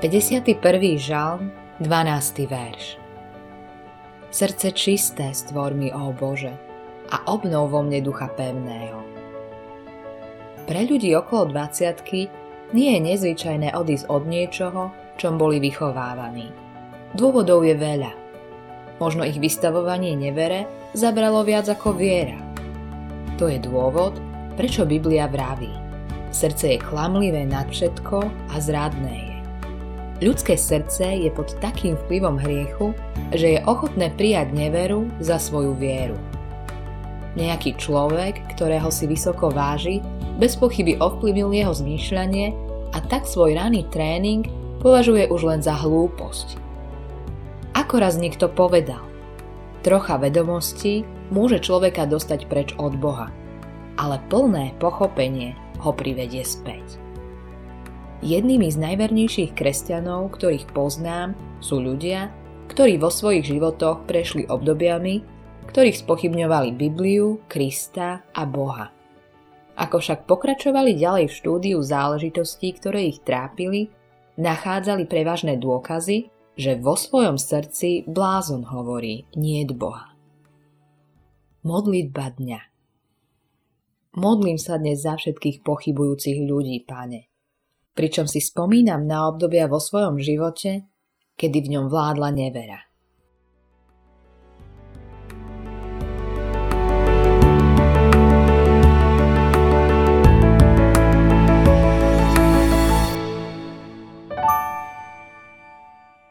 51. žalm, 12. verš. Srdce čisté stvor mi, ó Bože, a obnov vo mne ducha pevného. Pre ľudí okolo 20 nie je nezvyčajné odísť od niečoho, čom boli vychovávaní. Dôvodov je veľa. Možno ich vystavovanie nevere zabralo viac ako viera. To je dôvod, prečo Biblia vraví. Srdce je klamlivé nad všetko a zradné. Ľudské srdce je pod takým vplyvom hriechu, že je ochotné prijať neveru za svoju vieru. Nejaký človek, ktorého si vysoko váži, bez pochyby ovplyvnil jeho zmýšľanie a tak svoj raný tréning považuje už len za hlúposť. Ako raz niekto povedal, trocha vedomostí môže človeka dostať preč od Boha, ale plné pochopenie ho privedie späť. Jednými z najvernejších kresťanov, ktorých poznám, sú ľudia, ktorí vo svojich životoch prešli obdobiami, ktorých spochybňovali Bibliu, Krista a Boha. Ako však pokračovali ďalej v štúdiu záležitostí, ktoré ich trápili, nachádzali prevažné dôkazy, že vo svojom srdci blázon hovorí nie Boha. Modlitba dňa Modlím sa dnes za všetkých pochybujúcich ľudí, pane pričom si spomínam na obdobia vo svojom živote, kedy v ňom vládla nevera.